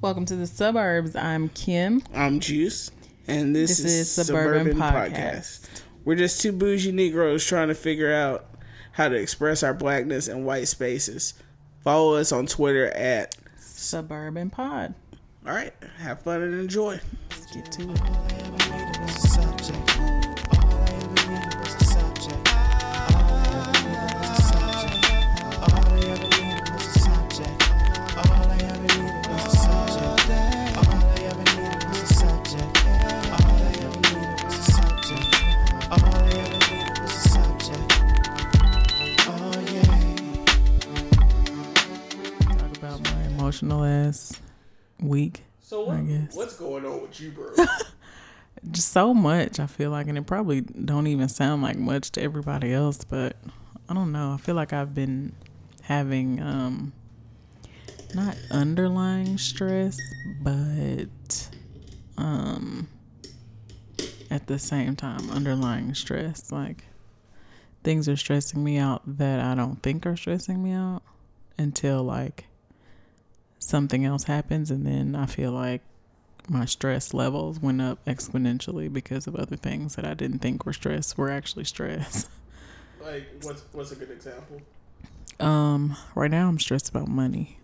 Welcome to the suburbs. I'm Kim. I'm Juice, and this, This is, is Suburban Suburban, Podcast. Podcast. We're just two bougie Negroes trying to figure out how to express our blackness in white spaces. Follow us on Twitter at. Suburban Pod. All right, have fun and enjoy. Let's get to it. Emotional ass week. So I guess. what's going on with you, bro? Just so much. I feel like, and it probably don't even sound like much to everybody else, but I don't know. I feel like I've been having um not underlying stress, but um at the same time underlying stress. Like things are stressing me out that I don't think are stressing me out until like something else happens and then I feel like my stress levels went up exponentially because of other things that I didn't think were stress were actually stress. like, what's what's a good example? Um, right now I'm stressed about money.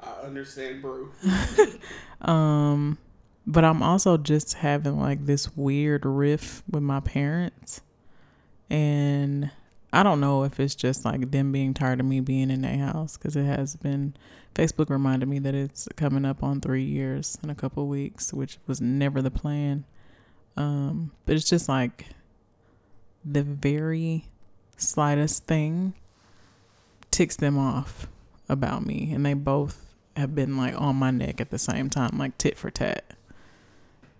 I understand, bro. Um, but I'm also just having like this weird riff with my parents. And I don't know if it's just like them being tired of me being in their house because it has been. Facebook reminded me that it's coming up on three years in a couple weeks, which was never the plan. Um, but it's just like the very slightest thing ticks them off about me, and they both have been like on my neck at the same time, like tit for tat.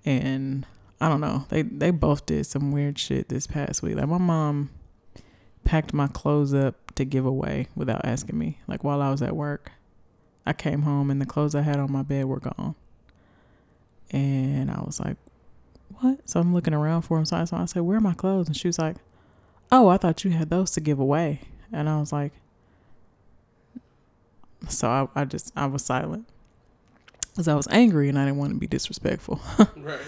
And I don't know, they they both did some weird shit this past week. Like my mom packed my clothes up to give away without asking me. Like while I was at work, I came home and the clothes I had on my bed were gone. And I was like, "What?" So I'm looking around for them. So I, so I said, "Where are my clothes?" And she was like, "Oh, I thought you had those to give away." And I was like, so I, I just I was silent because I was angry and I didn't want to be disrespectful. right.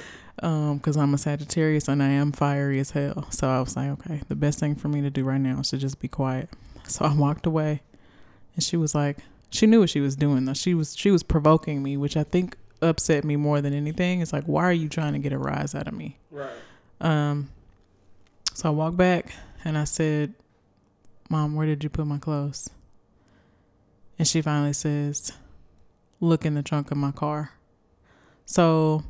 um, because I'm a Sagittarius and I am fiery as hell. So I was like, okay, the best thing for me to do right now is to just be quiet. So I walked away, and she was like, she knew what she was doing though. She was she was provoking me, which I think upset me more than anything. It's like, why are you trying to get a rise out of me? Right. Um, so I walked back and I said, Mom, where did you put my clothes? And she finally says, Look in the trunk of my car. So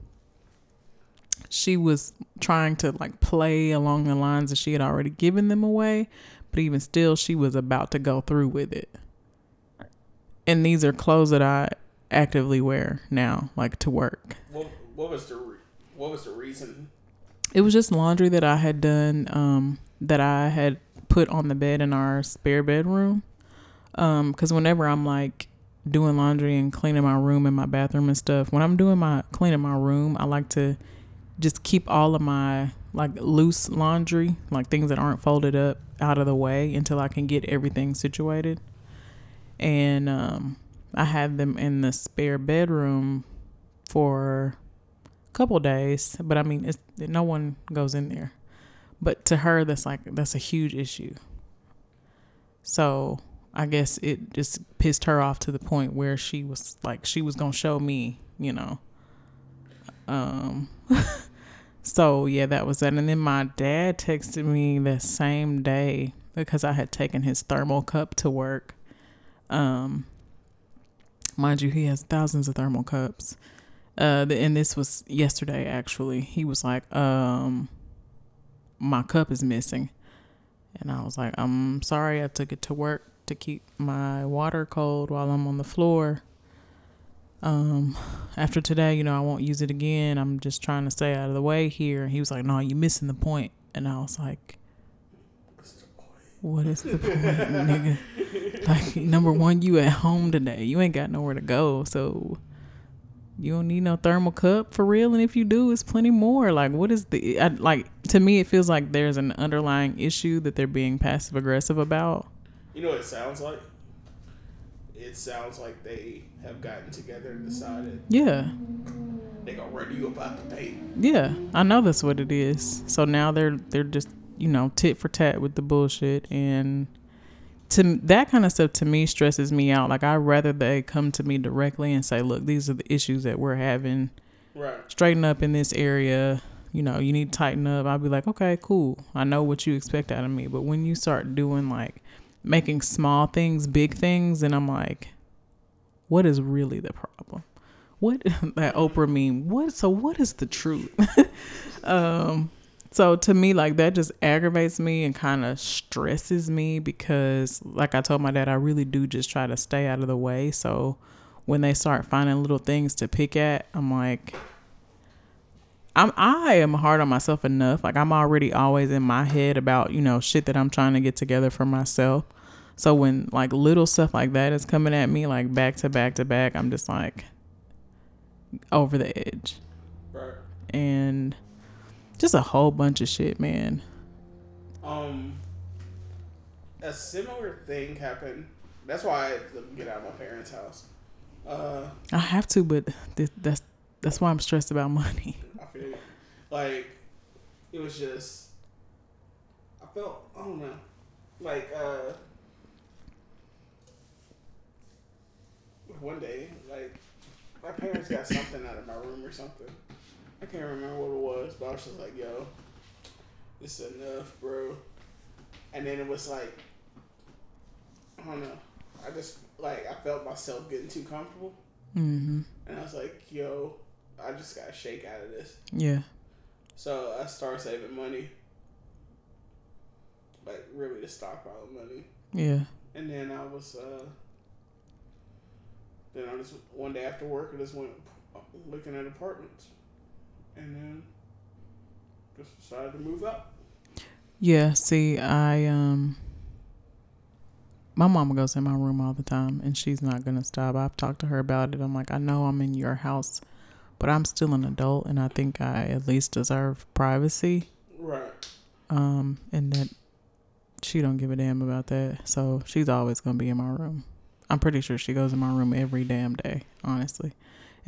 she was trying to like play along the lines that she had already given them away, but even still, she was about to go through with it. And these are clothes that I actively wear now, like to work. What what was the re- what was the reason? It was just laundry that I had done, um, that I had put on the bed in our spare bedroom. Um, cause whenever I'm like doing laundry and cleaning my room and my bathroom and stuff, when I'm doing my cleaning my room, I like to just keep all of my like loose laundry, like things that aren't folded up out of the way until I can get everything situated. And um, I had them in the spare bedroom for a couple days, but I mean, it's no one goes in there. But to her, that's like that's a huge issue. So I guess it just pissed her off to the point where she was like, she was gonna show me, you know. Um. so yeah, that was that. And then my dad texted me the same day because I had taken his thermal cup to work. Um. Mind you, he has thousands of thermal cups. Uh, and this was yesterday actually. He was like, um, my cup is missing. And I was like, I'm sorry, I took it to work to keep my water cold while I'm on the floor. Um, after today, you know, I won't use it again. I'm just trying to stay out of the way here. And he was like, No, you're missing the point. And I was like, What is the point, nigga? Like, number one, you at home today. You ain't got nowhere to go. So you don't need no thermal cup for real. And if you do, it's plenty more. Like, what is the, I, like, to me, it feels like there's an underlying issue that they're being passive aggressive about. You know what it sounds like? it sounds like they have gotten together and decided Yeah. they gonna run you about the pay. Yeah, I know that's what it is. So now they're they're just you know tit for tat with the bullshit, and to that kind of stuff to me stresses me out. Like I'd rather they come to me directly and say, "Look, these are the issues that we're having. Right. Straighten up in this area. You know, you need to tighten up." I'd be like, "Okay, cool. I know what you expect out of me." But when you start doing like making small things big things, and I'm like, "What is really the problem?" What that Oprah meme? What? So what is the truth? um, so to me, like that just aggravates me and kind of stresses me because, like I told my dad, I really do just try to stay out of the way. So when they start finding little things to pick at, I'm like, I'm I am hard on myself enough. Like I'm already always in my head about you know shit that I'm trying to get together for myself. So when like little stuff like that is coming at me like back to back to back, I'm just like over the edge. Right. And just a whole bunch of shit, man. Um, a similar thing happened. That's why I get out of my parents' house. Uh, I have to, but th- that's that's why I'm stressed about money. I feel like it was just I felt I don't know like uh one day like my parents got something out of my room or something I can't remember what it was but I was just like yo this is enough bro and then it was like I don't know I just like I felt myself getting too comfortable Mm-hmm. and I was like yo I just gotta shake out of this Yeah. so I started saving money, like really to stockpile money. Yeah. And then I was, uh, then I just one day after work, I just went looking at apartments, and then just decided to move up. Yeah. See, I um, my mama goes in my room all the time, and she's not gonna stop. I've talked to her about it. I'm like, I know I'm in your house, but I'm still an adult, and I think I at least deserve privacy. Right. Um, and that she don't give a damn about that. So she's always gonna be in my room. I'm pretty sure she goes in my room every damn day, honestly.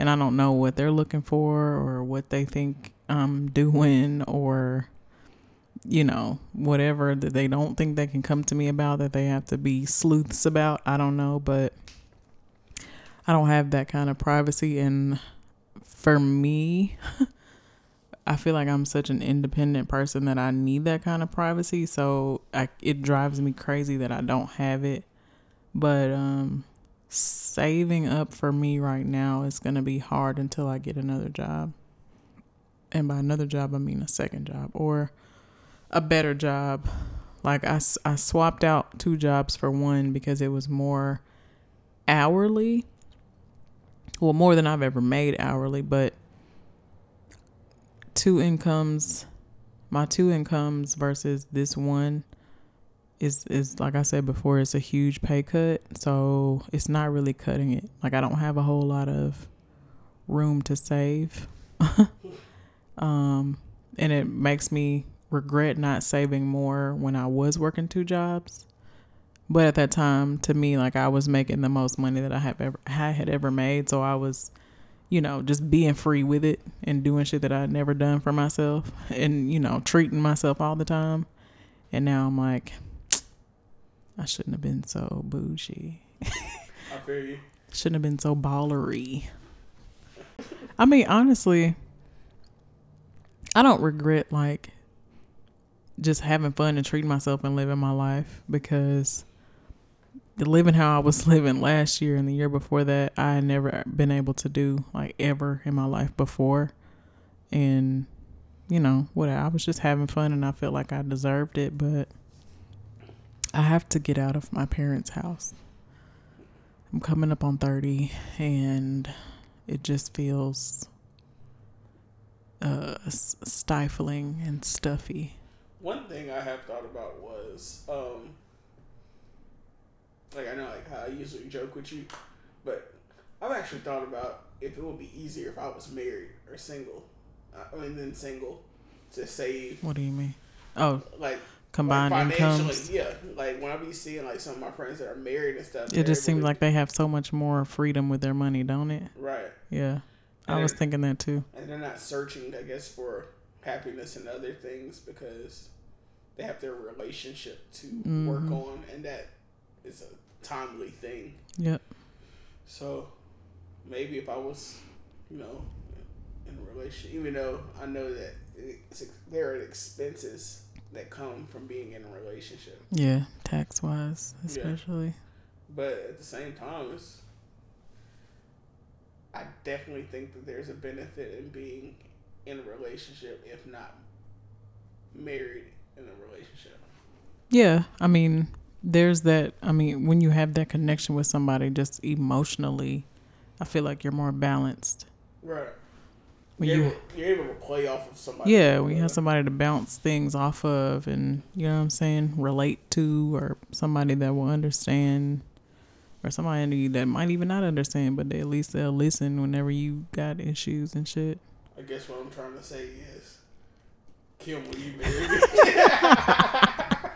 And I don't know what they're looking for or what they think I'm doing or you know, whatever that they don't think they can come to me about that they have to be sleuths about. I don't know, but I don't have that kind of privacy and for me I feel like I'm such an independent person that I need that kind of privacy. So I, it drives me crazy that I don't have it. But um, saving up for me right now is going to be hard until I get another job. And by another job, I mean a second job or a better job. Like I, I swapped out two jobs for one because it was more hourly. Well, more than I've ever made hourly, but two incomes my two incomes versus this one is is like I said before it's a huge pay cut so it's not really cutting it. Like I don't have a whole lot of room to save. Um and it makes me regret not saving more when I was working two jobs. But at that time to me like I was making the most money that I have ever I had ever made. So I was you know, just being free with it and doing shit that I'd never done for myself and, you know, treating myself all the time. And now I'm like, I shouldn't have been so bougie. I feel you. Shouldn't have been so ballery. I mean, honestly, I don't regret like just having fun and treating myself and living my life because the living how I was living last year and the year before that, I had never been able to do like ever in my life before. And, you know, what I was just having fun and I felt like I deserved it, but I have to get out of my parents' house. I'm coming up on 30 and it just feels uh stifling and stuffy. One thing I have thought about was, um, like I know like how I usually joke with you, but I've actually thought about if it would be easier if I was married or single. I mean, then single to save What do you mean? Oh, like combined like incomes. yeah. Like when I be seeing like some of my friends that are married and stuff, It just seems like they have so much more freedom with their money, don't it? right, Yeah. I was thinking that too. and they're not searching, I guess, for happiness and other things because they have their relationship to work Mhm. on, and that is a timely thing. Yep. So maybe if I was, you know, in a relationship, even though I know that it's, there are expenses that come from being in a relationship, Yeah. Tax wise, Yeah. especially. but at the same time, it's, I definitely think that there's a benefit in being in a relationship, if not married in a relationship. Yeah. I mean, there's that. I mean, when you have that connection with somebody, just emotionally, I feel like you're more balanced. Right. When you're, you, you're able to play off of somebody. yeah, when you Uh, have somebody to bounce things off of, and you know what I'm saying, relate to, or somebody that will understand, or somebody that might even not understand, but they, at least they'll listen whenever you got issues and shit. I guess what I'm trying to say is, Kim, will you marry me?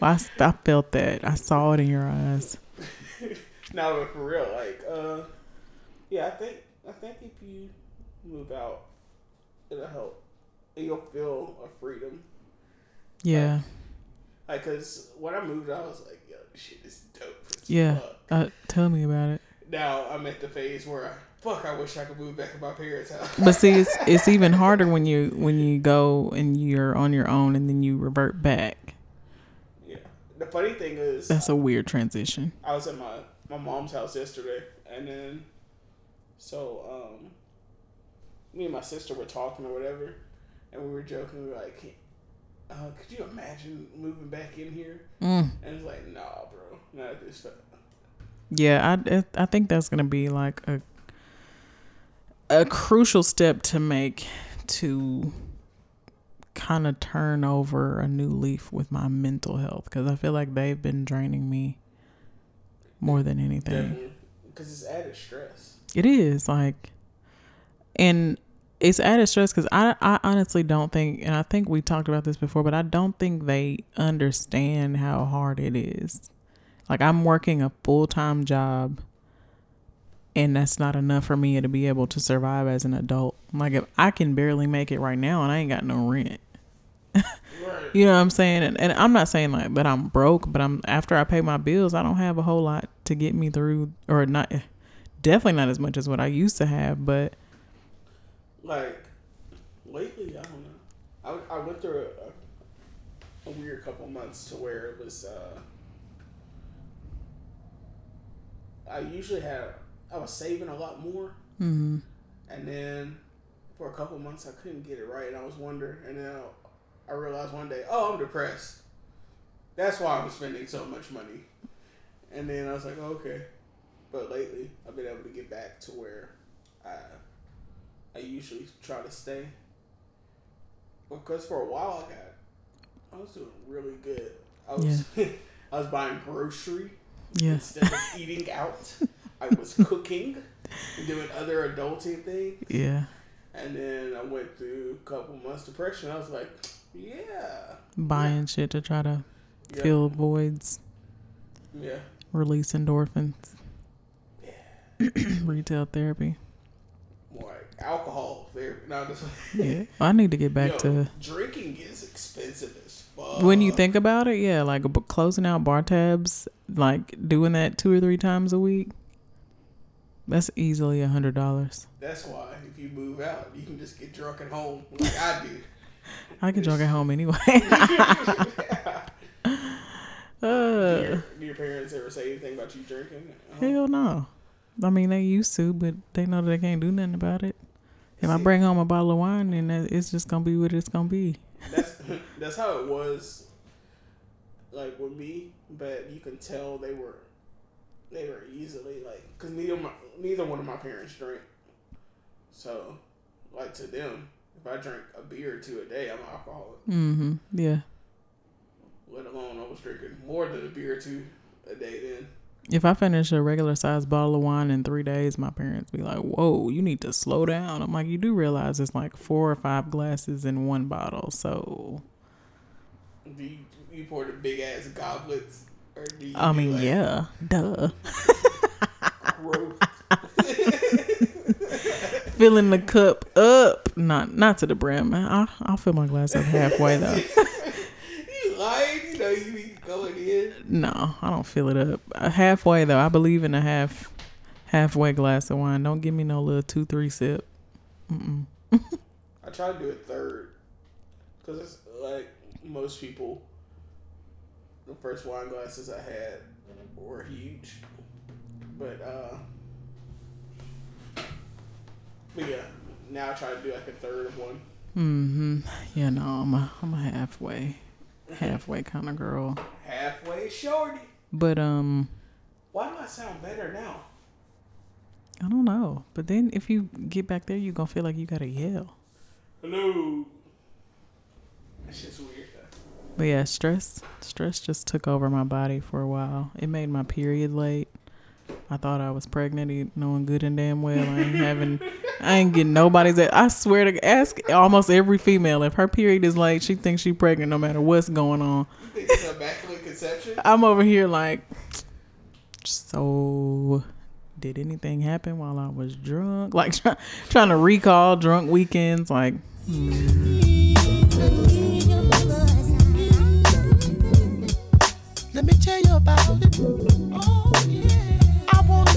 Well, I, I felt that. I saw it in your eyes. no, but for real, like, uh, yeah, I think I think if you move out, it'll help. You'll feel a freedom. Yeah. Like, cause when I moved out, I was like, yo, this shit is dope. Yeah. Uh, tell me about it. Now I'm at the phase where, I, fuck, I wish I could move back to my parents' house. But see, it's it's even harder when you when you go and you're on your own and then you revert back. yeah. The funny thing is, That's a weird transition. I was at my my mom's house yesterday, and then so um, me and my sister were talking or whatever, and we were joking. We were like, uh, "Could you imagine moving back in here?" Mm. And it's like, "Nah, bro, not at this." Time. Yeah, I I think that's gonna be like a a crucial step to make to kind of turn over a new leaf with my mental health because I feel like they've been draining me more than anything. Because it's added stress. It is like, and it's added stress because I, I honestly don't think, and I think we talked about this before, but I don't think they understand how hard it is. Like I'm working a full time job, and that's not enough for me to be able to survive as an adult. Like if I can barely make it right now, and I ain't got no rent. You know what I'm saying? And, and I'm not saying like that I'm broke, but I'm after I pay my bills, I don't have a whole lot to get me through, or not. Eh, definitely not as much as what I used to have, but Like lately, I don't know. I, I went through a, a weird couple months to where it was. Uh, I usually had I was saving a lot more, mm, and then for a couple months I couldn't get it right, and I was wondering, and then I, I realized one day, oh, I'm depressed. That's why I'm spending so much money, and then I was like, okay, but lately I've been able to get back to where I I usually try to stay. Because for a while I got, I was doing really good. I was, I was buying grocery yeah, instead of eating out. I was cooking and doing other adulting things. yeah, And then I went through a couple months depression. I was like, yeah, buying shit to try to yeah, fill voids, yeah, release endorphins, Yeah. retail therapy. Alcohol therapy. No, Yeah, I need to get back to drinking is expensive as fuck. when you think about it. Yeah, like b- closing out bar tabs, like doing that two or three times a week. That's easily a hundred dollars. That's why if you move out, you can just get drunk at home like I did. I can drink at home anyway. do, uh, your, do your parents ever say anything about you drinking? hell no. I mean, they used to, but they know they can't do nothing about it. If I bring home a bottle of wine, then that- it's just gonna be what it's gonna be. that's that's how it was, like with me. But you can tell they were they were easily like because neither my, neither one of my parents drink. So, like to them, if I drink a beer or two a day, I'm an alcoholic. Mm-hmm. Yeah. Let alone I was drinking more than a beer or two a day then. If I finish a regular sized bottle of wine in three days, my parents be like, "Whoa, you need to slow down." I'm like, "You do realize it's like four or five glasses in one bottle, so Do you, you pour the big ass goblets, or do you? I do, mean, like, yeah, duh. Filling the cup up, not not to the brim. I, I'll fill my glass up halfway though. you lying? You know you be No, I don't fill it up Uh, halfway though. I believe in a half halfway glass of wine. Don't give me no little two three sip. I try to do a third, cause it's like most people. The first wine glasses I had were huge, but uh, but yeah, now I try to do like a third of one. Mm-hmm. Yeah, no, I'm a I'm a halfway halfway kind of girl. Halfway shorty. But um, Why do I sound better now? I don't know. But then if you get back there, you're gonna feel like you gotta yell. Hello. That's just weird. But yeah, stress stress just took over my body for a while. It made my period late. I thought I was pregnant, knowing good and damn well I ain't having, I ain't getting nobody's. I swear to ask almost every female if her period is late, she thinks she pregnant no matter what's going on. You think it's immaculate conception? I'm over here like, so did anything happen while I was drunk? Like try, trying to recall drunk weekends. Like, hmm. Let me tell you about it. Oh,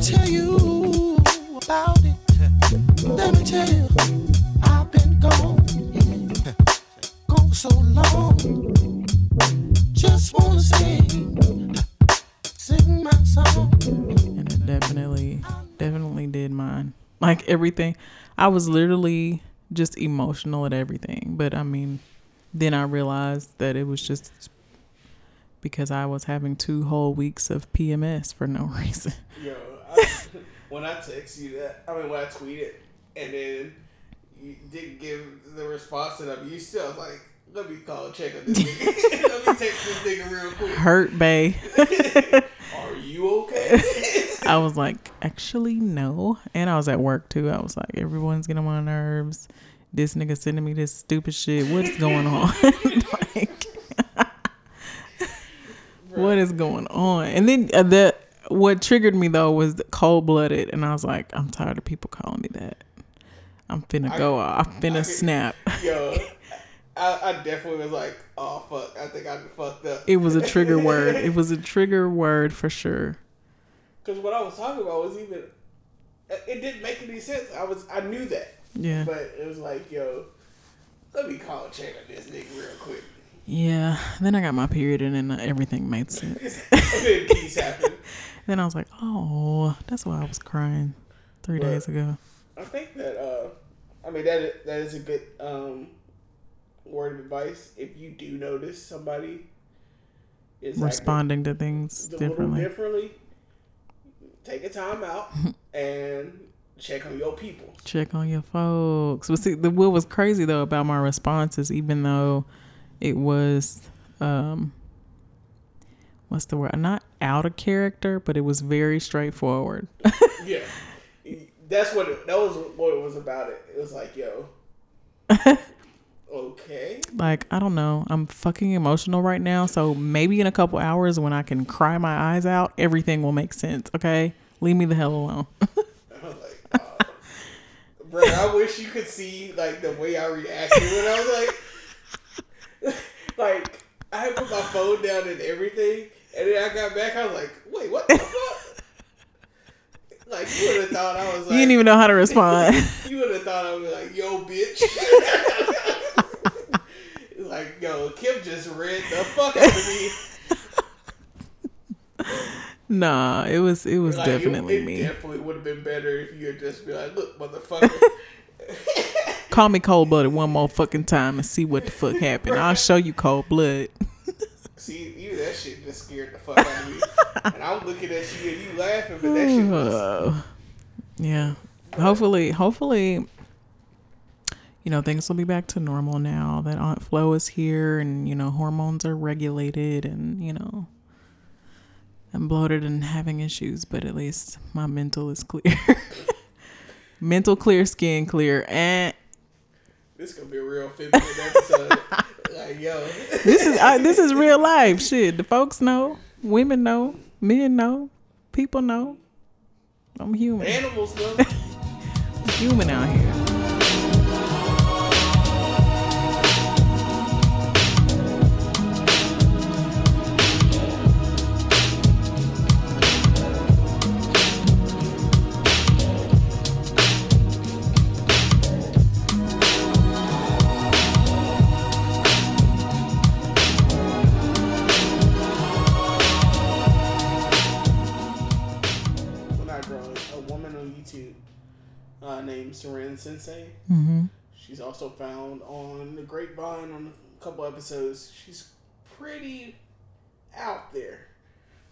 tell you about it. Let me tell you, I've been gone, gone so long. Just want to sing, sing my song. and it definitely definitely did mine like everything i was literally just emotional at everything but i mean then i realized that it was just because i was having two whole weeks of pms for no reason Yo, I, when I text you that, I mean when I tweeted, and then you didn't give the response to them, you still was like, let me call and check on this nigga. let me text this nigga real quick. hurt bay Are you okay? i was like actually no and i was at work too i was like everyone's getting on my nerves this nigga sending me this stupid shit what's going on like what is going on? And then uh, the what triggered me though was cold blooded, and I was like, I'm tired of people calling me that. I'm finna I- go off. I'm finna I- snap. Yo, I, I definitely was like, oh fuck, I think I fucked up. It was a trigger word. It was a trigger word for sure. Because what I was talking about was even, it didn't make any sense. I was, I knew that, Yeah, but it was like, yo, let me call and check on this nigga real quick. yeah. Then I got my period, and then everything made sense. and then peace happened. Then I was like, oh, that's why I was crying three Right. days ago. I think that uh, I mean that is, that is a good um word of advice. If you do notice somebody is acting Responding to things differently. differently, take a time out and check on your people. check on your folks. But see, the what was crazy though about my responses, even though it was, um, what's the word? Not out of character, but it was very straightforward. Yeah, that's what it, that was. What it was about. It. It was like, yo, okay, like I don't know, I'm fucking emotional right now, so maybe in a couple hours when I can cry my eyes out, everything will make sense. Okay, leave me the hell alone. Like, uh, bro, I wish you could see like the way I reacted when I was like, like I had put my phone down and everything, and then I got back. I was like, wait, what the fuck? Like you would have thought I was like, you didn't even know how to respond. you would have thought I was like, yo, bitch. Like, yo, Kim just read the fuck out of me. nah, it was it was Like, it- definitely it, me. definitely would have been better if you had just been like, look, motherfucker. Call me cold blooded one more fucking time and see what the fuck happened. I'll show you cold blood. See, that shit just scared the fuck out of me. and I'm looking at you and you laughing, but that shit was. Yeah. Hopefully, hopefully, you know, things will be back to normal now that Aunt Flo is here and, you know, hormones are regulated and, you know, I'm bloated and having issues, but at least my mental is clear. mental clear, skin clear. And This gonna be a real feminine episode. Like yo, This is I, this is real life shit. The folks know, women know, men know, people know. I'm human. animals know. human out here. Seren Sensei. Mm-hmm. She's also found on the Grapevine on a couple episodes. She's pretty out there,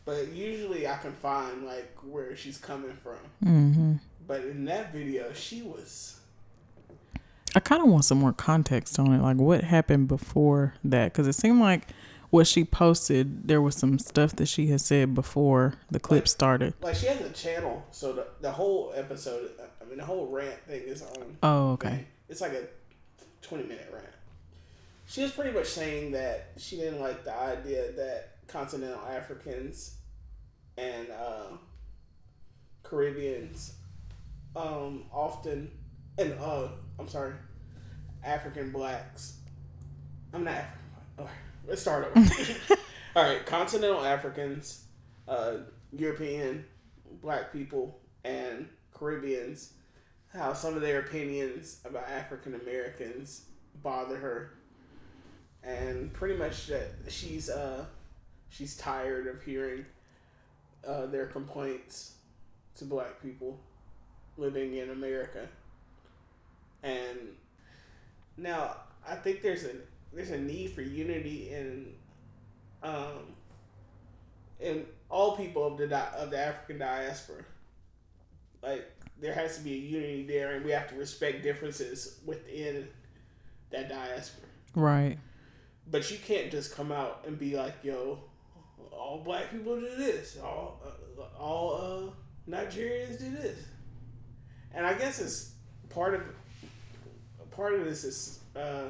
but usually I can find like where she's coming from. Mm-hmm. But in that video, she was I kind of want some more context on it, like what happened before that, because it seemed like what she posted, there was some stuff that she had said before the clip Like- started. like she has a channel, so the, the whole episode, I mean, the whole rant thing is on. Oh, okay. It's like a 20 minute rant. She was pretty much saying that she didn't like the idea that continental Africans and uh, Caribbeans um, often, and uh, I'm sorry, African blacks. I'm not African. All right, let's start over. All right, continental Africans, uh, European black people, and Caribbeans how some of their opinions about African Americans bother her, and pretty much that she's uh she's tired of hearing uh, their complaints to black people living in America, and now I think there's a there's a need for unity in um in all people of the di- of the African diaspora, like there has to be a unity there, and we have to respect differences within that diaspora. Right. But you can't just come out and be like, "Yo, all black people do this, all uh, all uh, Nigerians do this," and I guess it's part of part of this is uh,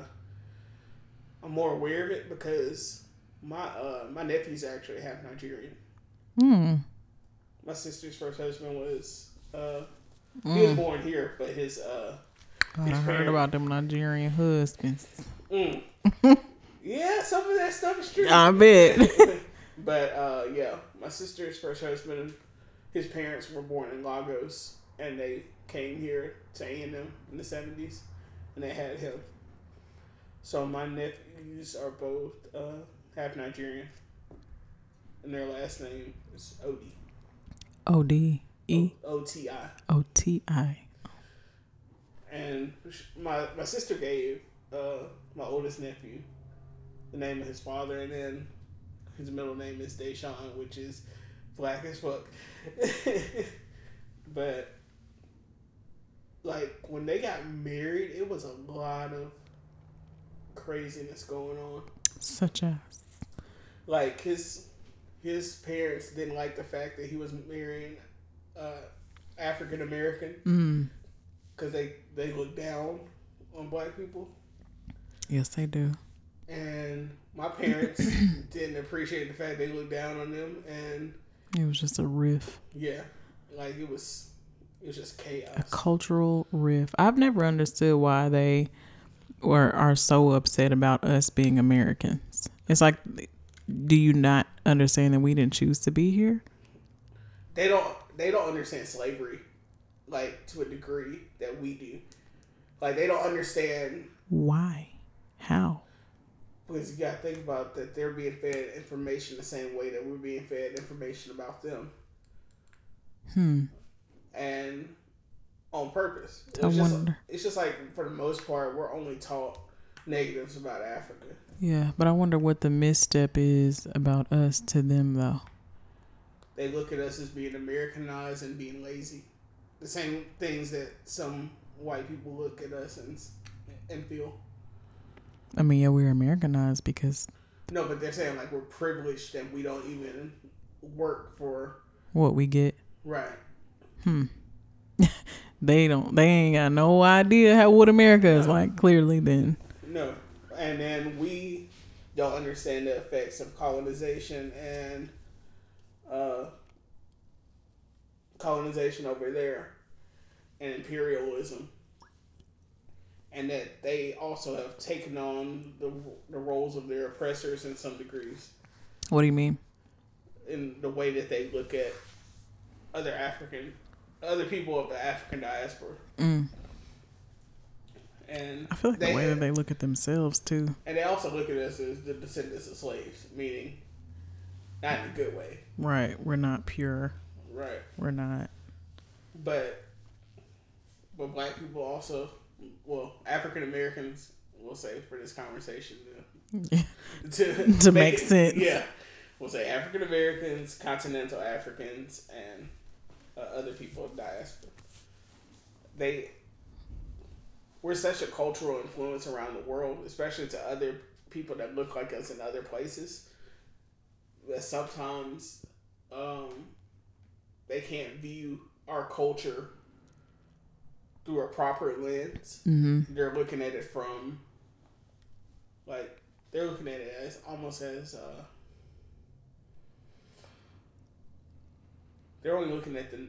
I'm more aware of it because my uh, my nephew's actually half Nigerian. Hmm. My sister's first husband was uh, he was born here, but his uh, God, I His heard about them Nigerian husbands. mm. yeah, some of that stuff is true. I bet. but uh, yeah, my sister's first husband, his parents were born in Lagos, and they came here to A and M in the seventies, and they had him. So my nephews are both uh, half Nigerian, and their last name is Odi. O D E O T I. O T I. And my my sister gave uh, my oldest nephew the name of his father, and then his middle name is Deshaun, which is black as fuck. but like when they got married, it was a lot of craziness going on. Such as. Like his his parents didn't like the fact that he was marrying uh, African American Mm. because they they look down on black people. Yes, they do. and my parents didn't appreciate the fact they looked down on them and It was just a riff, yeah like it was it was just chaos. a cultural riff. I've never understood why they or are so upset about us being Americans. It's like, do you not understand that we didn't choose to be here? they don't they don't understand slavery like to a degree that we do like they don't understand Why? How? because you gotta think about that they're being fed information the same way that we're being fed information about them Hmm. and on purpose I it's just, wonder. it's just like for the most part we're only taught negatives about africa Yeah, but I wonder what the misstep is about us to them though. they look at us as being Americanized and being lazy. The same things that some white people look at us and and feel. I mean, yeah, we're Americanized because No, but they're saying like we're privileged and we don't even work for what we get. right. Hmm. They don't. They ain't got no idea how what America is like. Clearly, then. No, and then we don't understand the effects of colonization and uh, colonization over there and imperialism and that they also have taken on the, the roles of their oppressors in some degrees What do you mean? in the way that they look at other African, other people of the African diaspora. Mm. And I feel like they, the way that they look at themselves too. and they also look at us as the descendants of slaves, meaning not in a good way, Right. We're not pure. right? We're not. But but black people also, well, African Americans, we'll say for this conversation Yeah. to To make it- sense. Yeah, we'll say African Americans, continental Africans, and uh, other people of diaspora. They we're such a cultural influence around the world, especially to other people that look like us in other places. That sometimes um, they can't view our culture through a proper lens Mm-hmm. they're looking at it from like they're looking at it as almost as uh they're only looking at the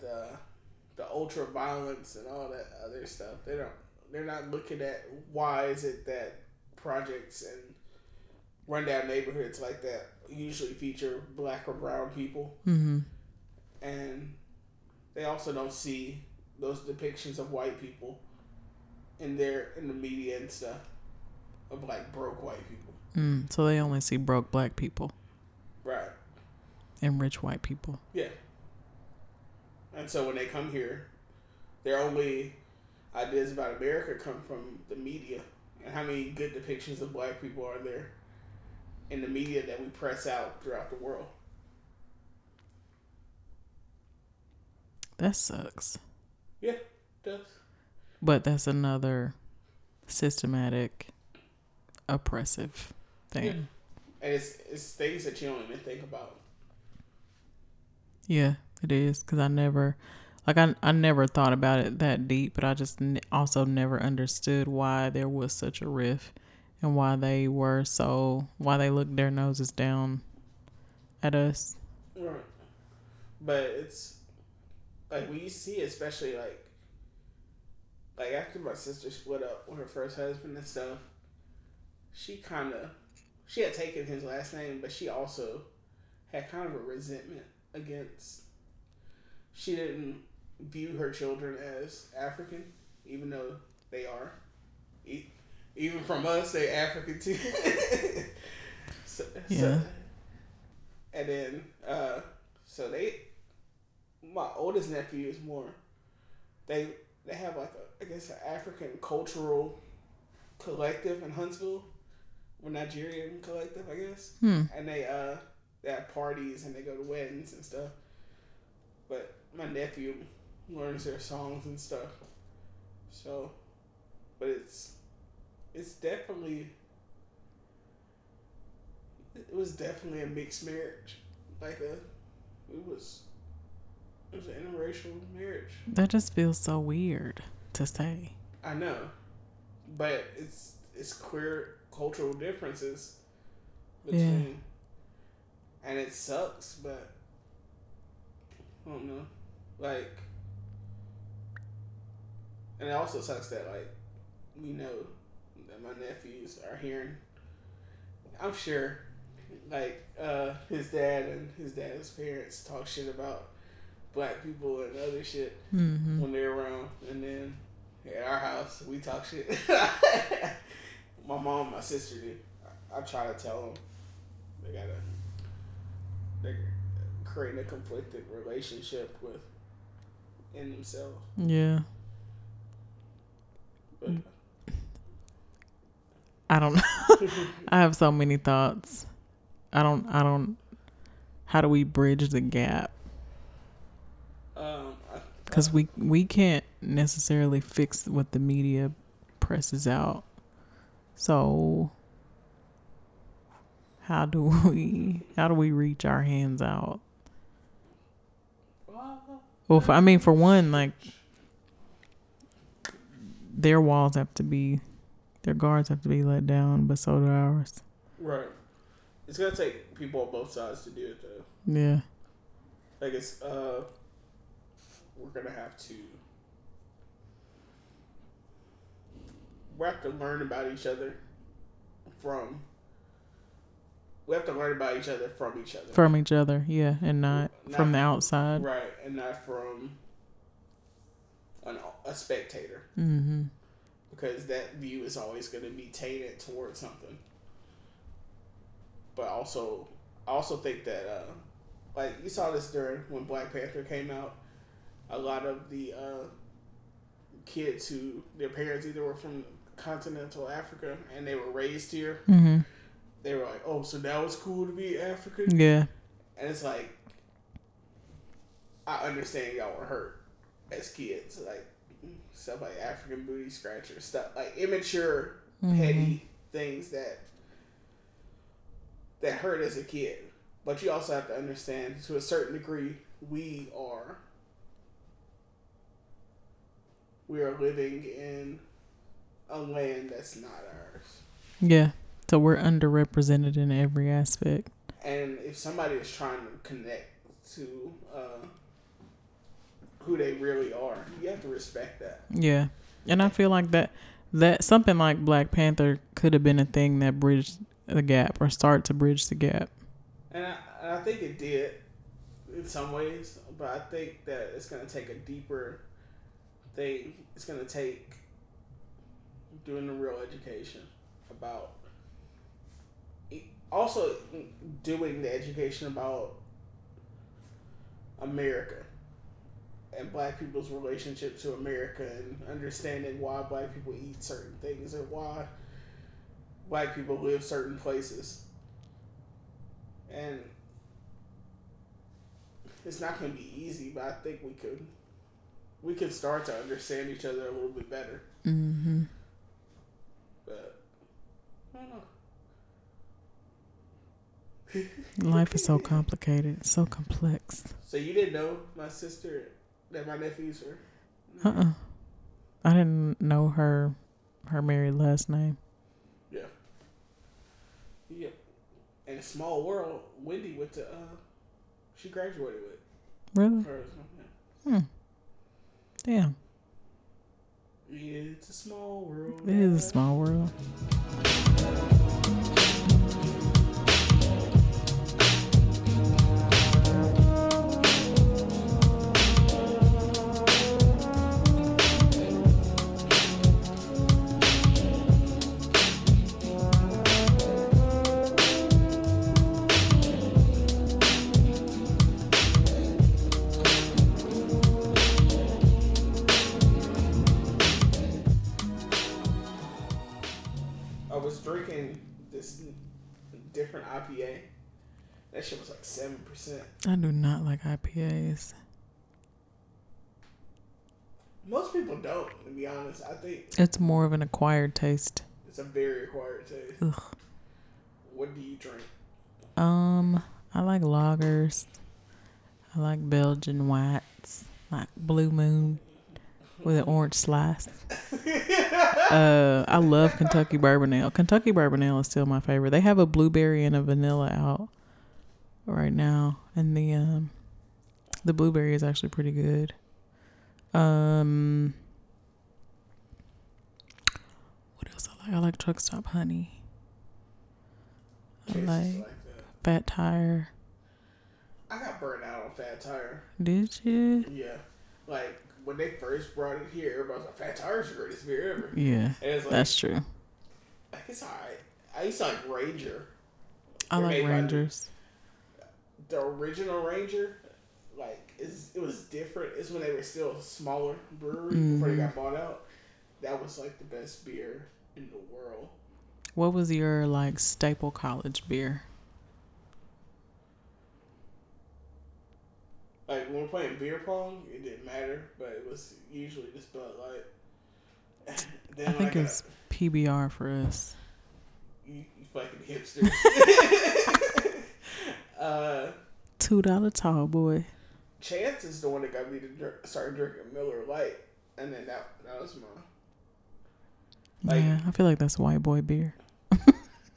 the the ultra violence and all that other stuff. They don't they're not looking at why is it that projects and rundown neighborhoods like that usually feature black or brown people Mm-hmm. and they also don't see those depictions of white people in their in the media and stuff of like broke white people Mm. So they only see broke black people right and rich white people. yeah and so when they come here their only ideas about america come from the media and how many good depictions of black people are there in the media that we press out throughout the world That sucks. it does But that's another systematic oppressive thing. Yeah. and it's it's things that you don't even think about Yeah, it is because I never, like, I I never thought about it that deep, but I just n- also never understood why there was such a rift and why they were so why they looked their noses down at us. Right. But it's like we see, especially like like after my sister split up with her first husband and stuff. She kind of she had taken his last name, but she also had kind of a resentment against. She didn't view her children as African, even though they are. Even from us, they African too. so, Yeah. So, and then, uh, so they, my oldest nephew is more. They they have like a I guess an African cultural collective in Huntsville, or Nigerian collective, I guess. Hmm. And they uh they have parties and they go to weddings and stuff. But my nephew learns their songs and stuff. So, but it's it's definitely it was definitely a mixed marriage. Like a it was it was an interracial marriage. That just feels so weird to say. I know. But it's it's clear cultural differences between and it sucks, but I don't know. Like and it also sucks that like we know that my nephews are hearing I'm sure like uh his dad and his dad's parents talk shit about black people and other shit Mm-hmm. when they're around, and then at our house we talk shit. my mom, my sister do. I, I try to tell them they gotta they're creating a conflicted relationship with in themselves. Yeah. But I don't know. I have so many thoughts. I don't. I don't. How do we bridge the gap? um, Because we we can't necessarily fix what the media presses out. So how do we how do we reach our hands out? Well, for, I mean, for one, like their walls have to be Their guards have to be let down, but so do ours. Right. It's gonna take people on both sides to do it though. Yeah. Like it's uh we're gonna have to we have to learn about each other from we have to learn about each other from each other. From each other, yeah, and not, Not- from the outside. right, and not from an, a spectator. Mm-hmm. because that view is always going to be tainted towards something. But also, I also think that, uh, like you saw this during when Black Panther came out, a lot of the uh, kids who their parents either were from continental Africa and they were raised here, Mm-hmm. they were like, "Oh, so now it's cool to be African," Yeah. and it's like, I understand y'all were hurt as kids, like stuff like African booty scratcher stuff, like immature, petty things that that hurt as a kid. But you also have to understand, to a certain degree, we are we are living in a land that's not ours. Yeah. So we're underrepresented in every aspect. And if somebody is trying to connect to uh, who they really are, you have to respect that. Yeah. And I feel like that that something like Black Panther could have been a thing that bridged the gap or start to bridge the gap. And I, and I think it did in some ways, but I think that it's going to take a deeper thing. It's going to take doing the real education about also doing the education about America and black people's relationship to America and understanding why black people eat certain things and why black people live certain places. And it's not going to be easy, but I think we could we could start to understand each other a little bit better. Mm-hmm. But I don't know. Life is so complicated, so complex. So you didn't know my sister that my nephews were Uh uh I didn't know her her married last name. Yeah. Yeah. In a small world, Wendy went to uh she graduated with Really? Yeah. Damn. It's a small world. It is a small world. IPA. That shit was like seven percent. I do not like IPAs. Most people don't, to be honest. I think It's more of an acquired taste. it's a very acquired taste. Ugh. What do you drink? Um, I like lagers. I like Belgian whites, like Blue Moon with an orange slice. uh, I love Kentucky Bourbon Ale. Kentucky Bourbon Ale is still my favorite. They have a blueberry and a vanilla out right now, and the um, the blueberry is actually pretty good. Um, what else I like? I like Truck Stop Honey. I like like. Fat Tire. I got burned out on Fat Tire. Did you? Yeah. Like when they first brought it here, everybody was like, Fat Tire's the greatest beer ever. Yeah, And it's like, that's true. like it's alright. I used to like Ranger. I like by the- Rangers. The original Ranger, like is it was different. It's when they were still a smaller brewery before they Mhm. got bought out. That was like the best beer in the world. What was your like staple college beer? Like when we're playing beer pong, it didn't matter, but it was usually just Bud Light. then I think got- it's PBR for us. you, you fucking hipster. uh, Two dollar tall boy. Chance is the one that got me to drink, start drinking Miller Lite, and then that that was my Like yeah, I feel like that's white boy beer.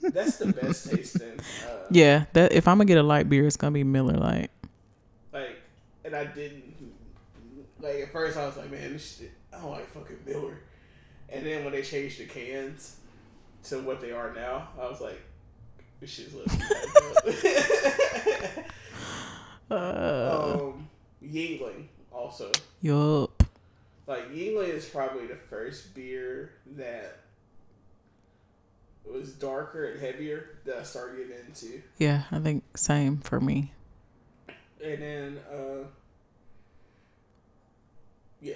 that's the best tasting. Uh, Yeah, that if I'm gonna get a light beer, it's gonna be Miller Lite. And I didn't. Like at first, I was like, man, this shit, I don't like fucking Miller. And then when they changed the cans to what they are now, I was like, this shit's less. Uh, um, Yuengling also. yup. Like Yuengling is probably the first beer that was darker and heavier that I started getting into. Yeah, I think same for me. And then, uh, yeah,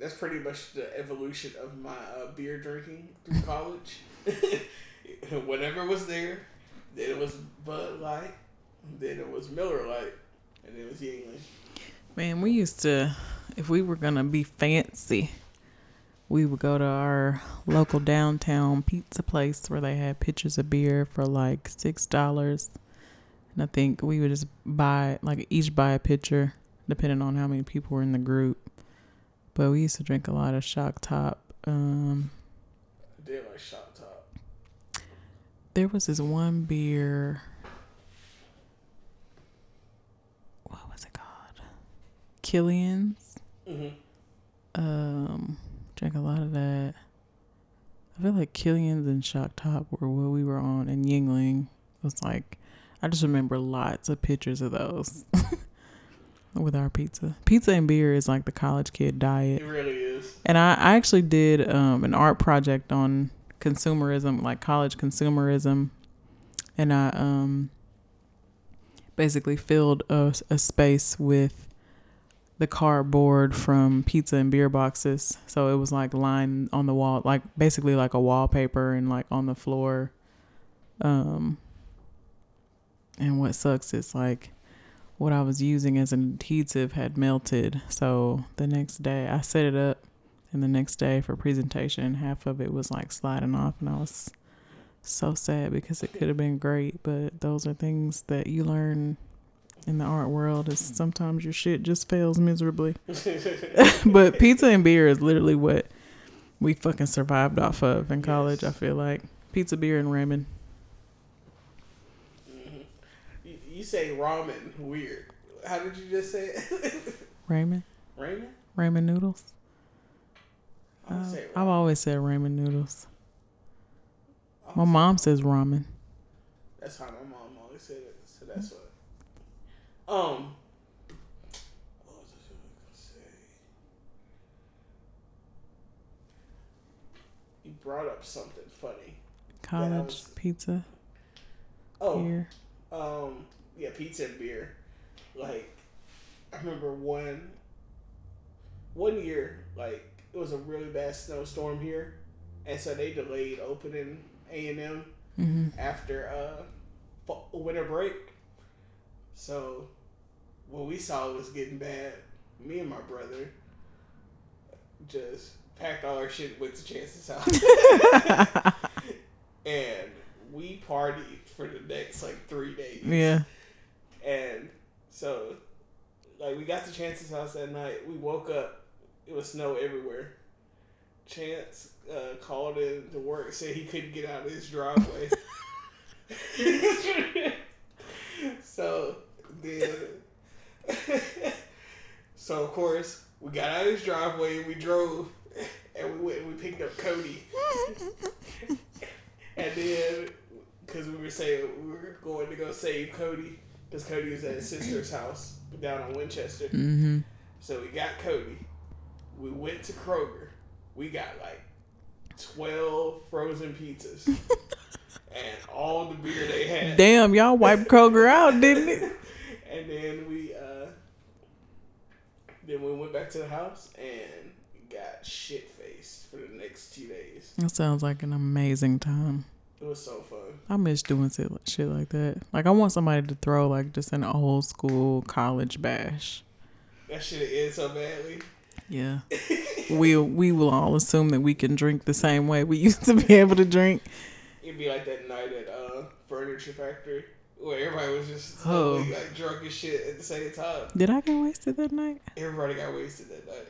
that's pretty much the evolution of my uh, beer drinking through college. Whatever was there, then it was Bud Light, then it was Miller Lite, and then it was Yuengling. Man, we used to, if we were gonna be fancy, we would go to our local downtown pizza place where they had pitchers of beer for like six dollars, and I think we would just buy like each buy a pitcher, depending on how many people were in the group. But we used to drink a lot of Shock Top. Um, I did like Shock Top. there was this one beer. What was it called? Killian's. Mm-hmm. Um, drank a lot of that. I feel like Killian's and Shock Top were what we were on, and Yuengling was like, I just remember lots of pictures of those with our pizza. Pizza and beer is like the college kid diet. It really is. And I, I actually did um, an art project on consumerism, like college consumerism, and I um, basically filled a, a space with the cardboard from pizza and beer boxes. So it was like lined on the wall, like basically like a wallpaper and like on the floor. Um, and what sucks is like what I was using as an adhesive had melted. So the next day I set it up and the next day for presentation, half of it was like sliding off and I was so sad because it could have been great, but those are things that you learn in the art world is sometimes your shit just fails miserably. but pizza and beer is literally what we fucking survived off of in college, I feel like. Pizza, beer, and ramen. You, say ramen weird. How did you just say it? Ramen? Ramen? Ramen noodles? I Uh, I've always said ramen noodles. My mom says ramen. That's how my mom always said it. So that's what. Um. What was I gonna say? You brought up something funny. College was- pizza Oh, here. um, yeah, pizza and beer. Like, I remember one. One year, like it was a really bad snowstorm here, and so they delayed opening A and M hmm after uh fa- winter break. So when we saw it was getting bad, me and my brother just packed all our shit went to Chance's house. and we partied for the next like three days. Yeah. And so like we got to Chance's house that night. We woke up, it was snow everywhere. Chance uh, called in to work, said he couldn't get out of his driveway. so then, so of course we got out of his driveway and we drove, and we went and we picked up Cody, and then because we were saying we were going to go save Cody because Cody was at his sister's house down on Winchester. hmm So we got Cody. We went to Kroger. We got like twelve frozen pizzas and all the beer they had. Damn, y'all wiped Kroger out, didn't it? And then we uh then we went back to the house and got shit faced for the next two days. That sounds like an amazing time. It was so fun. I miss doing shit, like that. Like I want somebody to throw like just an old school college bash. That shit ended so badly. Yeah. we we will all assume that we can drink the same way we used to be able to drink. It'd be like that night at uh Furniture Factory where everybody was just Oh. like drunk as shit at the same time. Did I get wasted that night? Everybody got wasted that night.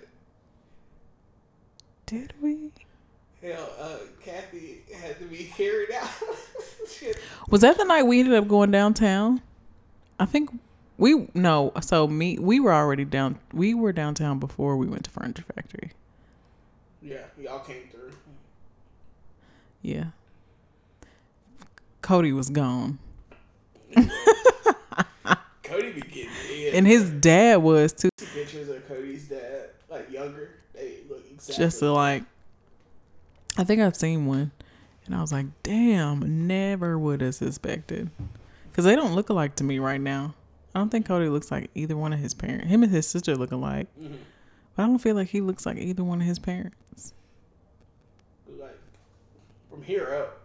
Did we? Hell, uh, Kathy had to be carried out. Was that the night we ended up going downtown? I think we no. So me, we were already down. We were downtown before we went to Furniture Factory. yeah, y'all came through. Yeah. Cody was gone, Cody be getting it. and his dad was too. Pictures of Cody's dad, like younger. They look exactly. Just like, I think I've seen one, and I was like, "Damn, never would have suspected," because they don't look alike to me right now. I don't think Cody looks like either one of his parents. Him and his sister look alike, Mhm. but I don't feel like he looks like either one of his parents. like from here up,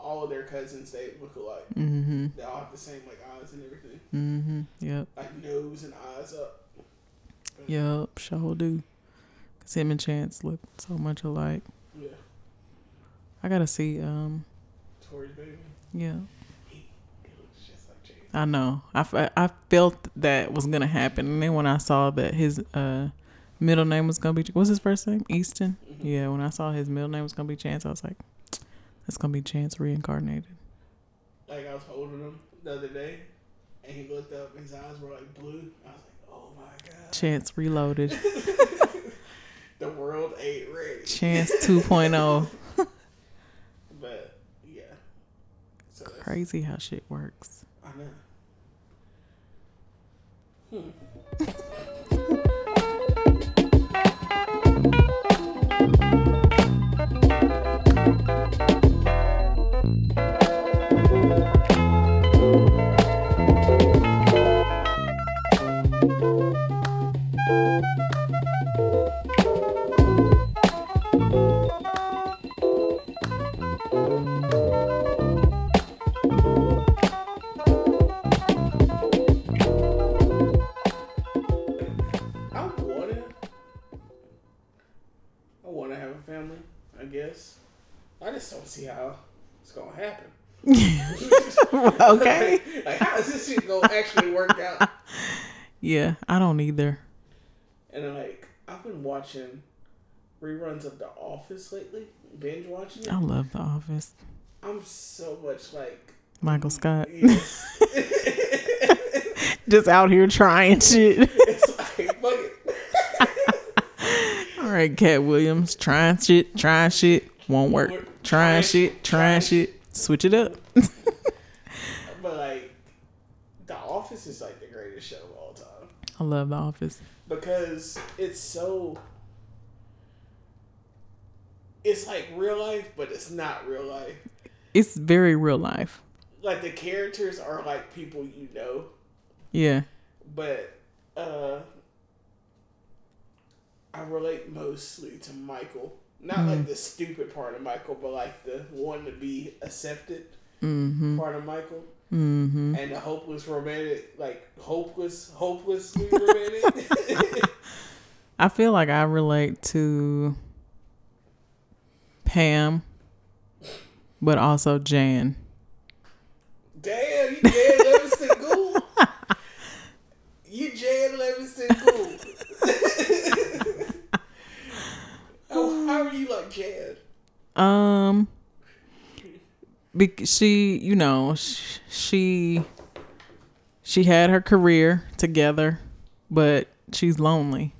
all of their cousins they look alike. Mm-hmm. They all have the same like eyes and everything, Mm-hmm. Yep. like nose and eyes up. Yep. Sure do. Cause him and Chance look so much alike. Yeah, I gotta see. Um. Tori's baby. Yeah. He, he like I know. I, I felt that was gonna happen, and then when I saw that his uh middle name was gonna be what's his first name? Easton. Mhm. Yeah. When I saw his middle name was gonna be Chance, I was like, that's gonna be Chance reincarnated. Like I was holding him the other day, and he looked up. and His eyes were like blue. I was like, "Oh my god, Chance reloaded. the world ain't ready." Chance oh. 2.0. But yeah, so Crazy how shit works. I know. Hmm. okay. like, how is this shit gonna actually work out? Yeah, I don't either. And like, I've been watching reruns of The Office lately, binge watching it. I love The Office. I'm so much like, Michael Scott. yes. Just out here trying shit. it's like, fuck it. All right, Katt Williams, trying shit, trying shit, won't work. Trying shit, trying shit, switch it up. But like, The Office is like the greatest show of all time. I love The Office. because it's so it's like real life but it's not real life It's very real life. like the characters are like people you know Yeah. but uh i relate mostly to michael not like the stupid part of michael but like the one to be accepted Mm-hmm. part of michael Mm-hmm. and the hopeless romantic like hopeless hopelessly romantic I feel like I relate to Pam, but also Jan. Damn, you Jan Levinson Gould. you Jan Levinson Gould. how, how are you like Jan? Um, she, you know, sh- she she had her career together, but she's lonely,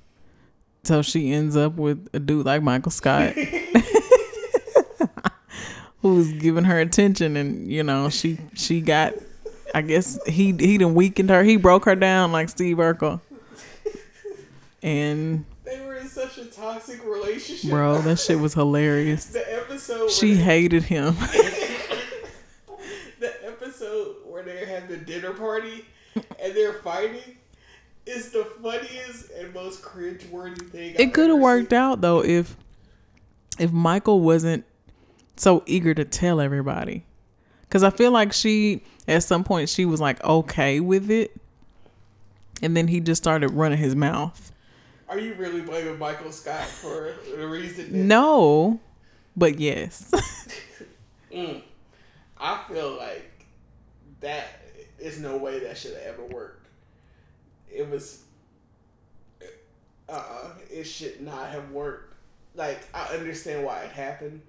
so she ends up with a dude like Michael Scott, who's giving her attention, and you know, she she got, I guess he he done weakened her, he broke her down like Steve Urkel, and They were in such a toxic relationship. bro, that shit was hilarious. The episode. She hated him. the episode where they had the dinner party and they're fighting is the funniest and most cringe-worthy thing. it could have worked out though if if Michael wasn't so eager to tell everybody. Cuz I feel like she at some point she was like okay with it. And then he just started running his mouth. Are you really blaming Michael Scott for the reason? That, No, but yes. Mm. I feel like that is no way that should have ever worked. It was, uh, uh it should not have worked. like I understand why it happened,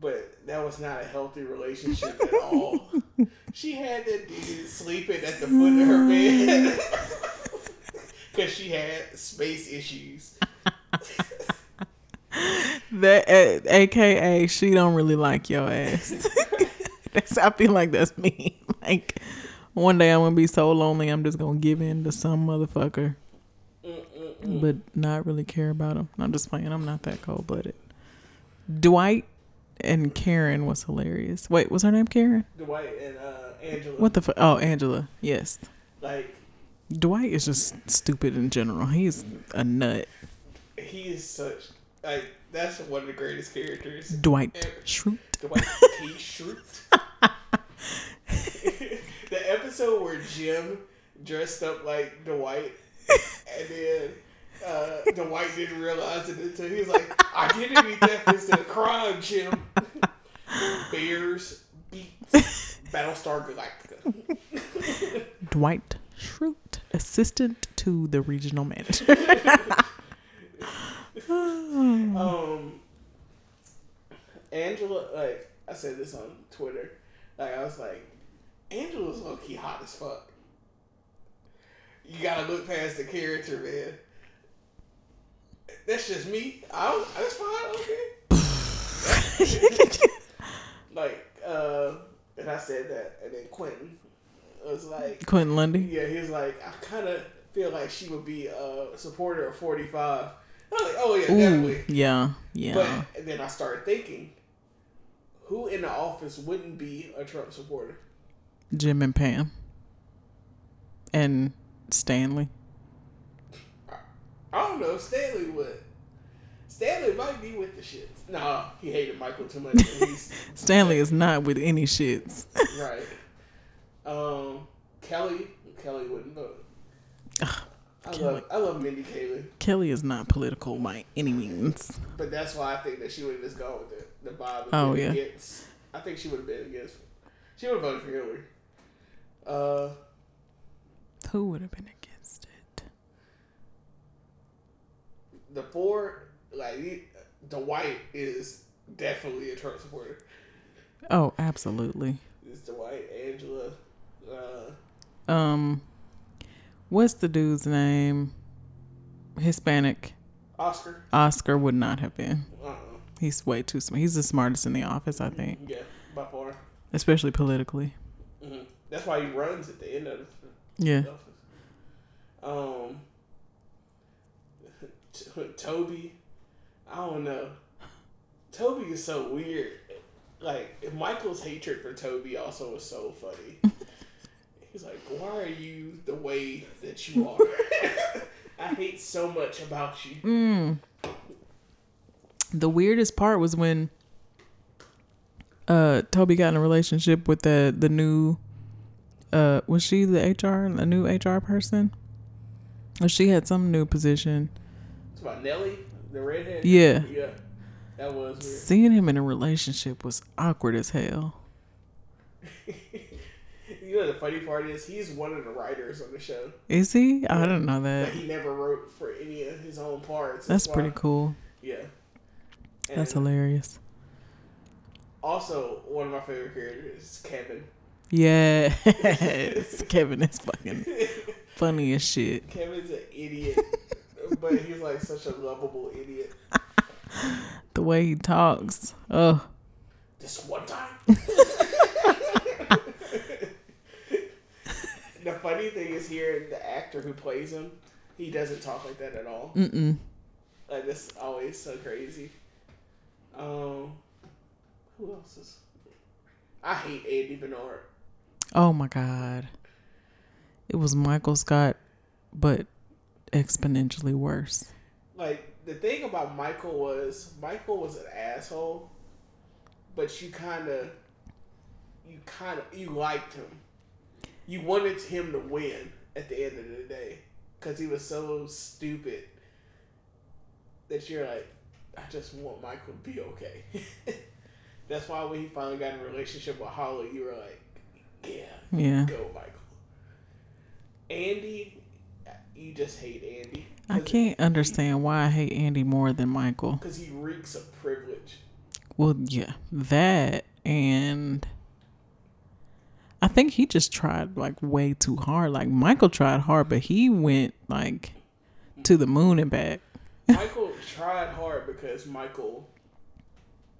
but that was not a healthy relationship at all. she had that dude sleeping at the foot of her bed because she had space issues. That uh, AKA she don't really like your ass. That's I feel like that's me. Like one day I'm gonna be so lonely I'm just gonna give in to some motherfucker. But not really care about him. I'm just playing. I'm not that cold blooded. Dwight and Karen was hilarious. Wait, was her name Karen? Dwight and uh, Angela. What the fuck? Oh, Angela. Yes. Like Dwight is just stupid in general. He's a nut. he is such like that's one of the greatest characters. Dwight ever. Schrute. Dwight T. Schrute. the episode where Jim dressed up like Dwight, and then uh, Dwight didn't realize it until he was like, "Identity theft is a crime, Jim." Bears beets Battlestar Galactica. Dwight Schrute, assistant to the regional manager. Um, Angela, like I said this on Twitter, like I was like, Angela's low key hot as fuck. You gotta look past the character, man. That's just me. I don't. That's fine. Okay. like, uh, and I said that, and then Quentin was like, Quentin Lundy. yeah, he was like, I kind of feel like she would be a supporter of 45. I was like, oh, yeah, Ooh, definitely. yeah, yeah. But then I started thinking, who in the office wouldn't be a Trump supporter? Jim and Pam. And Stanley. I don't know. Stanley would. Stanley might be with the shits. Nah, he hated Michael too much. Stanley is not with any shits. right. Um, Kelly. Kelly wouldn't vote. I Kelly. love, I love Mindy Kaling, Kelly is not political by any means. but that's why I think that she would have just gone with the, the vibe. Oh, yeah. Against, I think she would have been against. She would have voted for Hillary. Uh, Who would have been against it? the four, like he- Dwight is definitely a Trump supporter. Oh, absolutely. It's Dwight, Angela, uh, Um, what's the dude's name? Hispanic. Oscar. Oscar would not have been. Uh, uh He's way too smart. He's the smartest in the office, I think, yeah, by far. especially politically. hmm That's why he runs at the end of Yeah. the office. Um, T- Toby, I don't know. Toby is so weird. Like Michael's hatred for Toby also was so funny. He's like, "Why are you the way that you are? I hate so much about you." Mm. The weirdest part was when uh Toby got in a relationship with the the new uh was she the HR the new HR person? Or she had some new position. It's about Nelly, the redhead. Yeah. yeah, that was weird. Seeing him in a relationship was awkward as hell. You know the funny part is he's one of the writers on the show, Is he? I didn't know but that. he never wrote for any of his own parts. That's why- pretty cool. Yeah. That's hilarious. Also, one of my favorite characters is Kevin. Yes. Kevin is fucking funny as shit. Kevin's an idiot, but he's like such a lovable idiot. The way he talks. Oh, This one time. the funny thing is here, the actor who plays him, he doesn't talk like that at all. mm-mm. Like that's always so crazy. Um, who else is? I hate Andy Bernard. Oh my God. It was Michael Scott, but exponentially worse. Like the thing about Michael was Michael was an asshole, but you kind of, you kind of you liked him. You wanted him to win at the end of the day because he was so stupid that you're like, I just want Michael to be okay. That's why when he finally got in a relationship with Holly, you were like, yeah, Yeah. go Michael. Andy, you just hate Andy. I can't understand why I hate Andy more than Michael. Because he reeks of privilege. Well, yeah, that and I think he just tried like way too hard. Like Michael tried hard, but he went like to the moon and back. Michael tried hard because Michael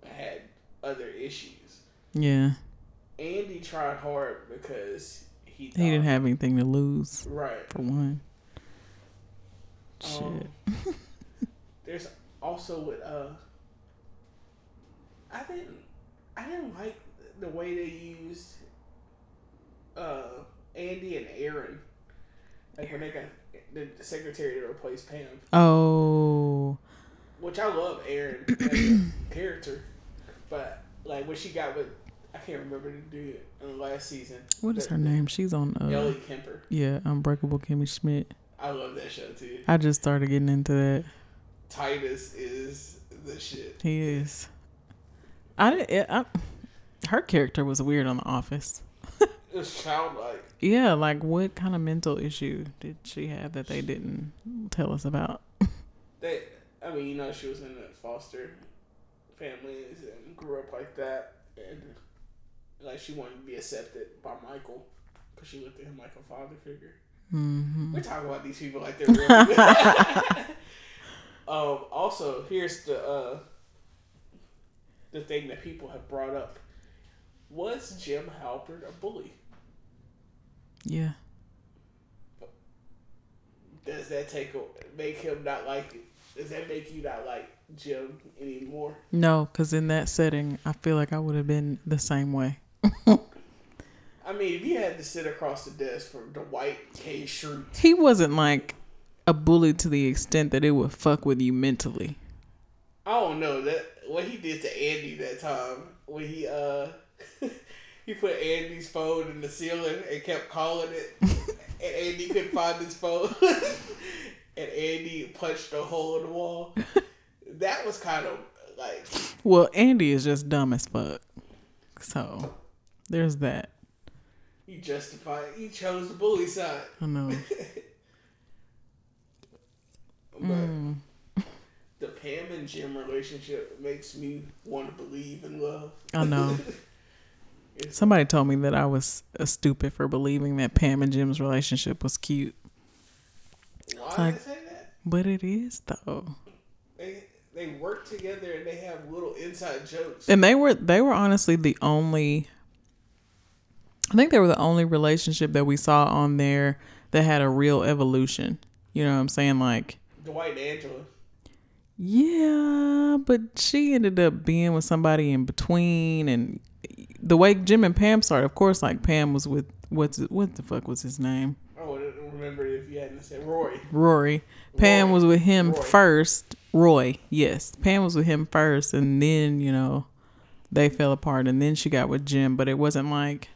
had other issues. Yeah, Andy tried hard because he thought, he didn't have anything to lose right. for one. Shit. Um, there's also with uh, I didn't, I didn't like the way they used uh Andy and Erin, like when they got the secretary to replace Pam, Oh, which I love Erin as a character, but like when she got with, I can't remember the dude in the last season. what is her name? She's on uh, Ellie Kemper. yeah, Unbreakable Kimmy Schmidt. I love that show too. I just started getting into that. Titus is the shit. He is. I didn't. I, her character was weird on The Office. It's childlike. Yeah, like what kind of mental issue did she have that they didn't tell us about? They, I mean, you know, she was in a foster families and grew up like that, and like she wanted to be accepted by Michael because she looked at him like a father figure. hmm We're talking about these people like they're real. um. Also, here's the uh, the thing that people have brought up: Was Jim Halpert a bully? Yeah. Does that take a- make him not like it? Does that make you not like Jim anymore? No, because in that setting, I feel like I would have been the same way. I mean, if you had to sit across the desk from Dwight K. Schrute, He wasn't like a bully to the extent that it would fuck with you mentally. I don't know that what he did to Andy that time when he uh he put Andy's phone in the ceiling and kept calling it, and Andy couldn't find his phone, and Andy punched a hole in the wall. That was kind of like Well, Andy is just dumb as fuck. So there's that. he justified. It. He chose the bully side, I know. but. Mm. The Pam and Jim relationship makes me want to believe in love. I know. Somebody told me that I was uh, stupid for believing that Pam and Jim's relationship was cute. Why like- did say that? But it is though. They they work together and they have little inside jokes. And they were they were honestly the only I think they were the only relationship that we saw on there that had a real evolution. You know what I'm saying? Like, Dwight and Angela. yeah, but she ended up being with somebody in between and the way Jim and Pam started, of course, like Pam was with what's what the fuck was his name? Remembered if you hadn't said Roy. Rory. Pam Roy. was with him Roy. first. Roy, yes. Pam was with him first, and then you know they fell apart, and then she got with Jim. But it wasn't like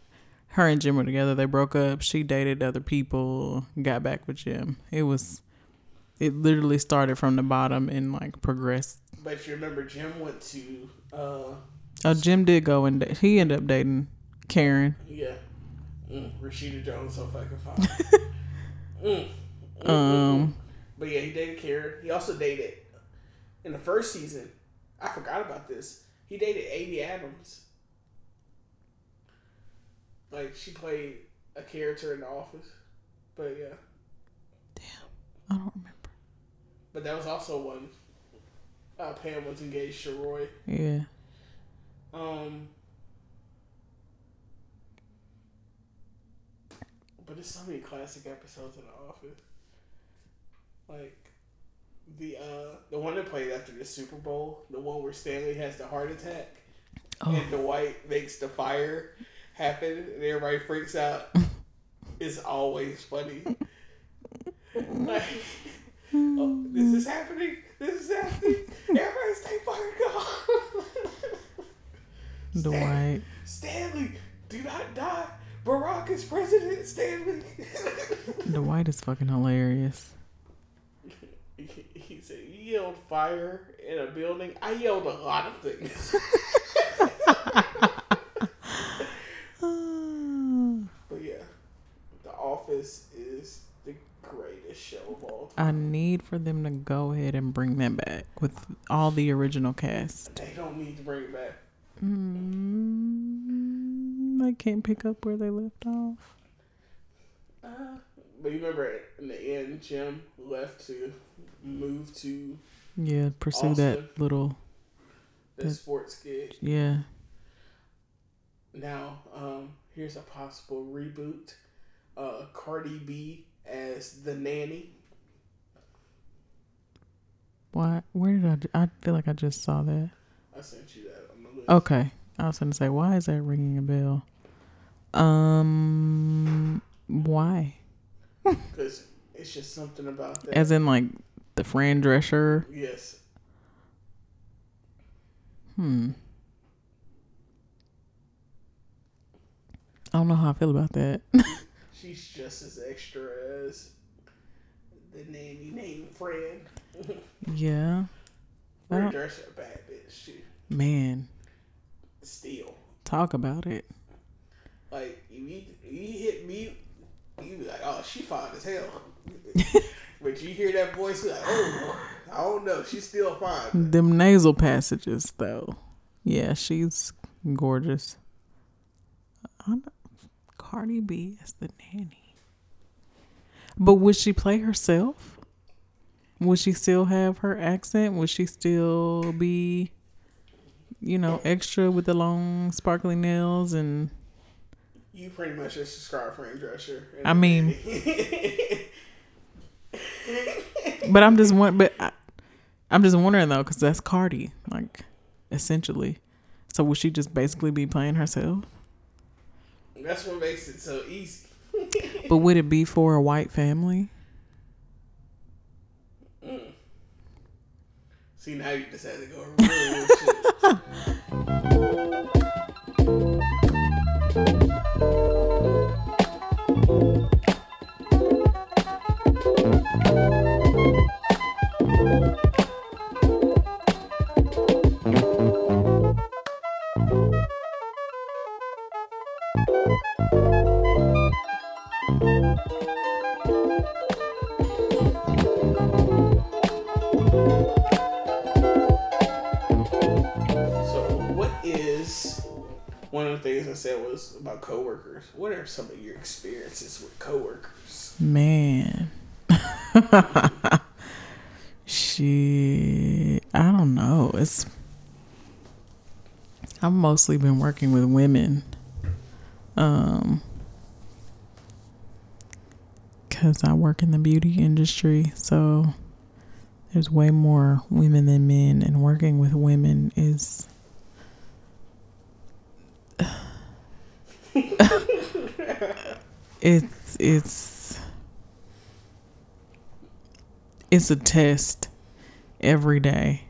her and Jim were together. They broke up. She dated other people, got back with Jim. It was. It literally started from the bottom and like progressed. But you remember Jim went to uh Oh, Jim did go and da- he ended up dating Karen. yeah. Mm, Rashida Jones so fucking fine. mm, mm, mm, Um. But yeah, he dated Karen. He also dated in the first season. I forgot about this. He dated Amy Adams. Like she played a character in The Office. But yeah. Damn, I don't remember. But that was also one. uh, Pam was engaged to Roy. Yeah. Um, but there's so many classic episodes of The Office. Like the uh the one that played after the Super Bowl, the one where Stanley has the heart attack Oh. and Dwight makes the fire happen and everybody freaks out. it's always funny. like, oh, this is happening. This is happening. Everybody stay fucking calm. Dwight. Stanley, do not die. Barack is president, Stanley. Dwight is fucking hilarious. he, he said, You yelled fire in a building. I yelled a lot of things. But yeah, The Office is the greatest show of all time. I need for them to go ahead and bring that back with all the original cast. They don't need to bring it back. Mm, they can't pick up where they left off. Uh, but you remember in the end, Jim left to move to Yeah, pursue Austin. that little. the That- sports gig. Yeah. Now, um, here's a possible reboot. Uh, Cardi B as the nanny. Why? Where did I? I feel like I just saw that. I sent you that on the list. Okay. I was gonna say, why is that ringing a bell? Um, why? Because it's just something about that. As in, like the Fran Drescher. yes. Hmm. I don't know how I feel about that. She's just as extra as the nanny named Fran. yeah, Fran Drescher, a bad bitch. She man, steal. talk about it. Like you, you, hit me, you be like, oh, she fine as hell. but you hear that voice, like, oh, I don't know, she's still fine. Them nasal passages, though. Yeah, she's gorgeous. I'm, Cardi B as the nanny. But would she play herself? Would she still have her accent? Would she still be, you know, extra with the long, sparkly nails and You pretty much just described Fran Drescher. I mean- But I'm just one. But I, I'm just wondering though, because that's Cardi, like essentially. So would she just basically be playing herself? that's what makes it so easy. But would it be for a white family? See, now you decided to go real shit. one of the things I said was about coworkers? What are some of your experiences with coworkers? Man. Shit. I don't know. It's I've mostly been working with women. Um cuz I work in the beauty industry, so there's way more women than men and working with women is it's it's it's a test every day.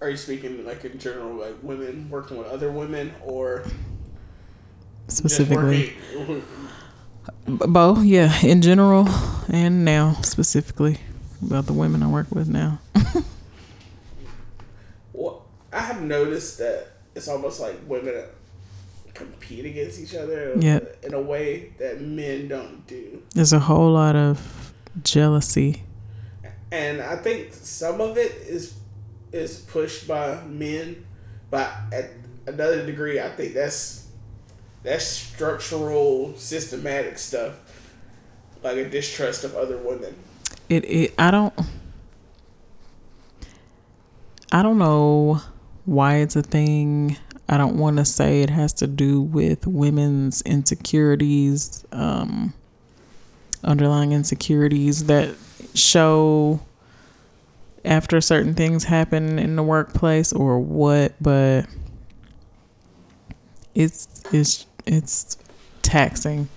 Are you speaking like in general, like women working with other women, or Specifically, both, yeah, in general and now specifically about the women I work with now. Well, I have noticed that it's almost like women compete against each other Yep. in a way that men don't do. There's a whole lot of jealousy. And I think some of it is is pushed by men, but at another degree, I think that's that's structural, systematic stuff, like a distrust of other women. It, it I don't I don't know why it's a thing. I don't want to say it has to do with women's insecurities, um, underlying insecurities that show after certain things happen in the workplace or what, but it's it's it's taxing.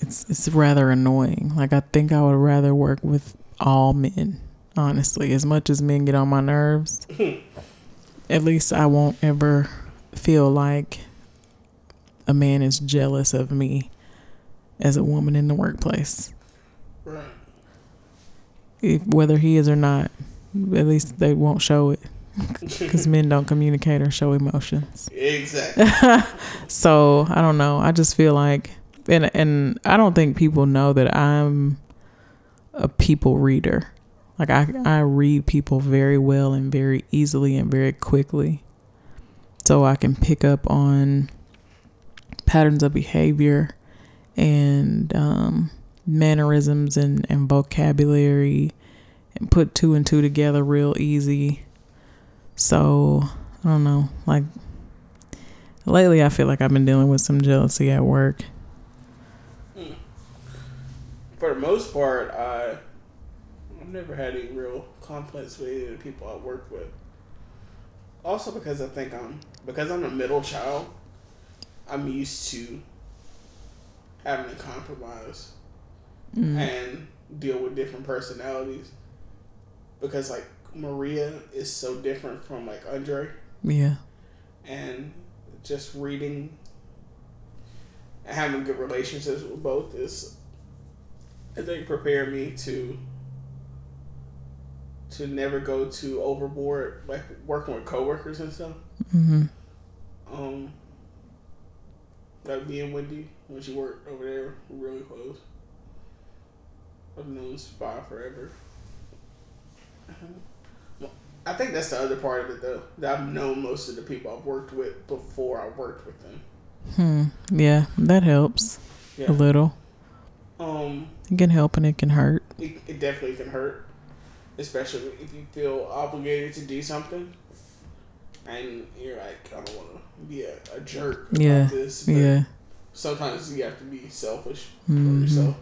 It's it's rather annoying. Like I think I would rather work with all men, honestly. As much as men get on my nerves, at least I won't ever feel like a man is jealous of me as a woman in the workplace. Right. If, whether he is or not, at least they won't show it because men don't communicate or show emotions. Exactly. So I don't know. I just feel like, and and I don't think people know that I'm a people reader. Like I I read people very well and very easily and very quickly. So I can pick up on patterns of behavior and um, mannerisms and, and vocabulary and put two and two together real easy. So I don't know. Like lately, I feel like I've been dealing with some jealousy at work. For the most part, I I've never had any real conflicts with any of the people I work with. Also because I think I'm because I'm a middle child, I'm used to having to compromise Mm. and deal with different personalities. Because like Maria is so different from like Andre Yeah. and just reading and having good relationships with both is I think prepare me to to never go too overboard like working with coworkers and stuff. Mm hmm Um like me and Wendy when she worked over there, we're really close. I've known Spy forever. Well, I think that's the other part of it though. That I've known most of the people I've worked with before I worked with them. Hmm. Yeah, that helps Yeah. a little. Um, It can help and it can hurt. it, it definitely can hurt, especially if you feel obligated to do something, and you're like, I don't want to be a, a jerk about Yeah, this. Yeah. Sometimes you have to be selfish Mhm. for yourself.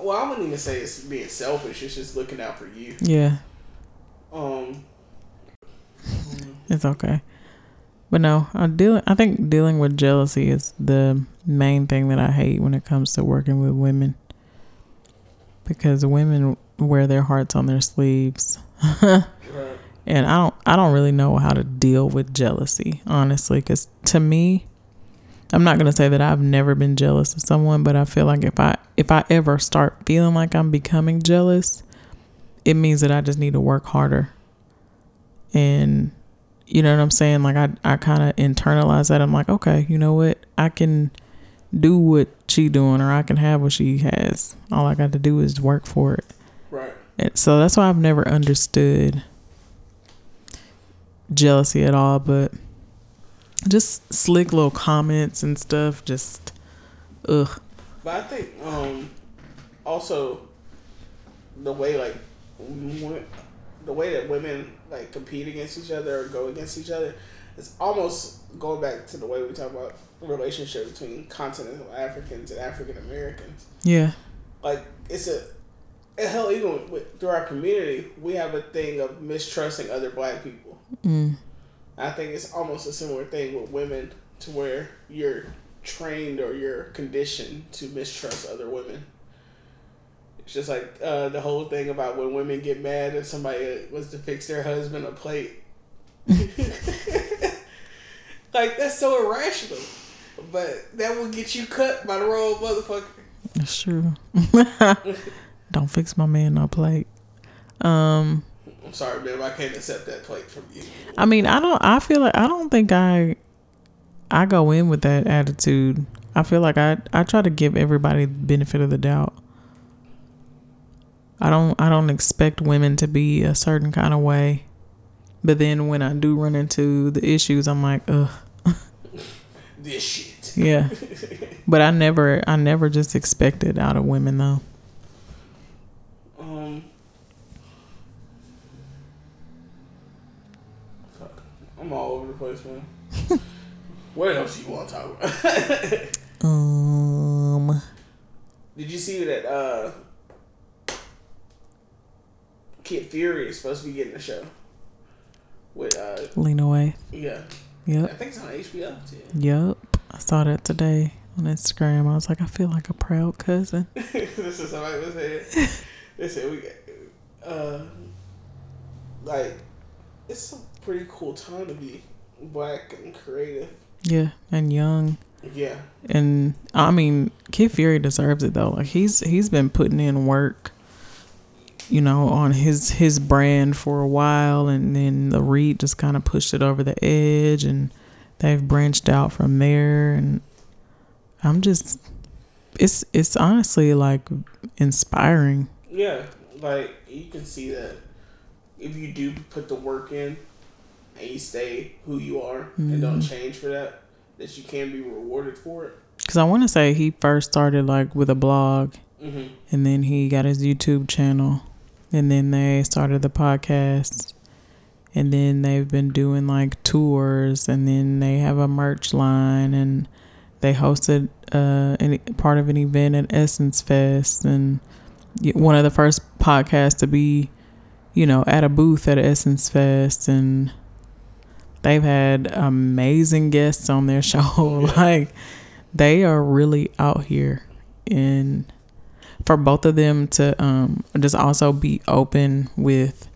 Well, I wouldn't even say it's being selfish. It's just looking out for you. Yeah. Um. It's okay. But no, I deal. I think dealing with jealousy is the main thing that I hate when it comes to working with women. Because women wear their hearts on their sleeves. and I don't. I don't really know how to deal with jealousy, honestly. Because to me, I'm not gonna say that I've never been jealous of someone, but I feel like if I if I ever start feeling like I'm becoming jealous, it means that I just need to work harder. And you know what I'm saying? Like I I kind of internalize that. I'm like, okay, you know what? I can do what she doing, or I can have what she has. All I got to do is work for it. Right. And so that's why I've never understood jealousy at all. But just slick little comments and stuff. Just ugh. But I think um, also the way like the way that women like compete against each other or go against each other, it's almost going back to the way we talk about relationship between continental Africans and African Americans. Yeah. Like it's a hell even with, through our community, we have a thing of mistrusting other black people. Mm. I think it's almost a similar thing with women to where you're trained or you're conditioned to mistrust other women. It's just like uh, the whole thing about when women get mad if somebody was to fix their husband a plate. like that's so irrational, but that will get you cut by the wrong motherfucker. That's true. Don't fix my man no plate. Um. I'm sorry, babe. I can't accept that plate from you. I mean, I don't. I feel like I don't think I. I go in with that attitude. I feel like I. I try to give everybody the benefit of the doubt. I don't. I don't expect women to be a certain kind of way, but then when I do run into the issues, I'm like, ugh, This shit. yeah. but I never. I never just expect it out of women though. Um. Fuck. I'm all over the place, man. what else you want to talk about? Um. Did you see that uh Kid Fury is supposed to be getting a show? With uh Lean away. yeah. I Yep. think it's on HBO too. Yep. I saw that today on Instagram. I was like, I feel like a proud cousin. this is somebody was saying. They said we got uh like it's a pretty cool time to be black and creative. Yeah, and young. Yeah. And I mean, Kid Fury deserves it though. Like he's he's been putting in work, you know, on his his brand for a while, and then the Read just kind of pushed it over the edge, and they've branched out from there. And I'm just, it's it's honestly like inspiring. Yeah, like you can see that if you do put the work in and you stay who you are and don't change for that, that you can be rewarded for it. Because I want to say he first started like with a blog, Mm-hmm. and then he got his YouTube channel, and then they started the podcast, and then they've been doing like tours, and then they have a merch line, and they hosted uh any part of an event at Essence Fest, and one of the first podcasts to be, you know, at a booth at Essence Fest, and they've had amazing guests on their show, like they are really out here and for both of them to um just also be open with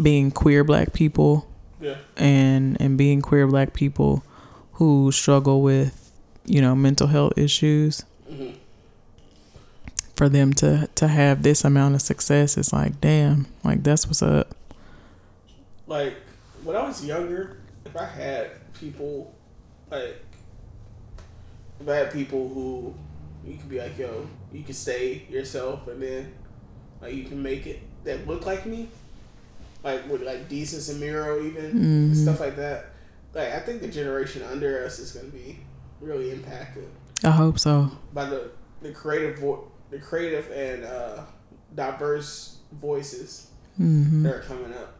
being queer black people Yeah. and and being queer black people who struggle with you know mental health issues Mm-hmm. for them to to have this amount of success it's like damn like that's what's up Like when I was younger, if I had people like if I had people who you could be like, yo, you can stay yourself and then like you can make it that look like me. Like with like Desus and Mero even and Mhm. stuff like that. Like I think the generation under us is gonna be really impacted i hope so by the the creative vo- the creative and uh, diverse voices hmm that are coming up.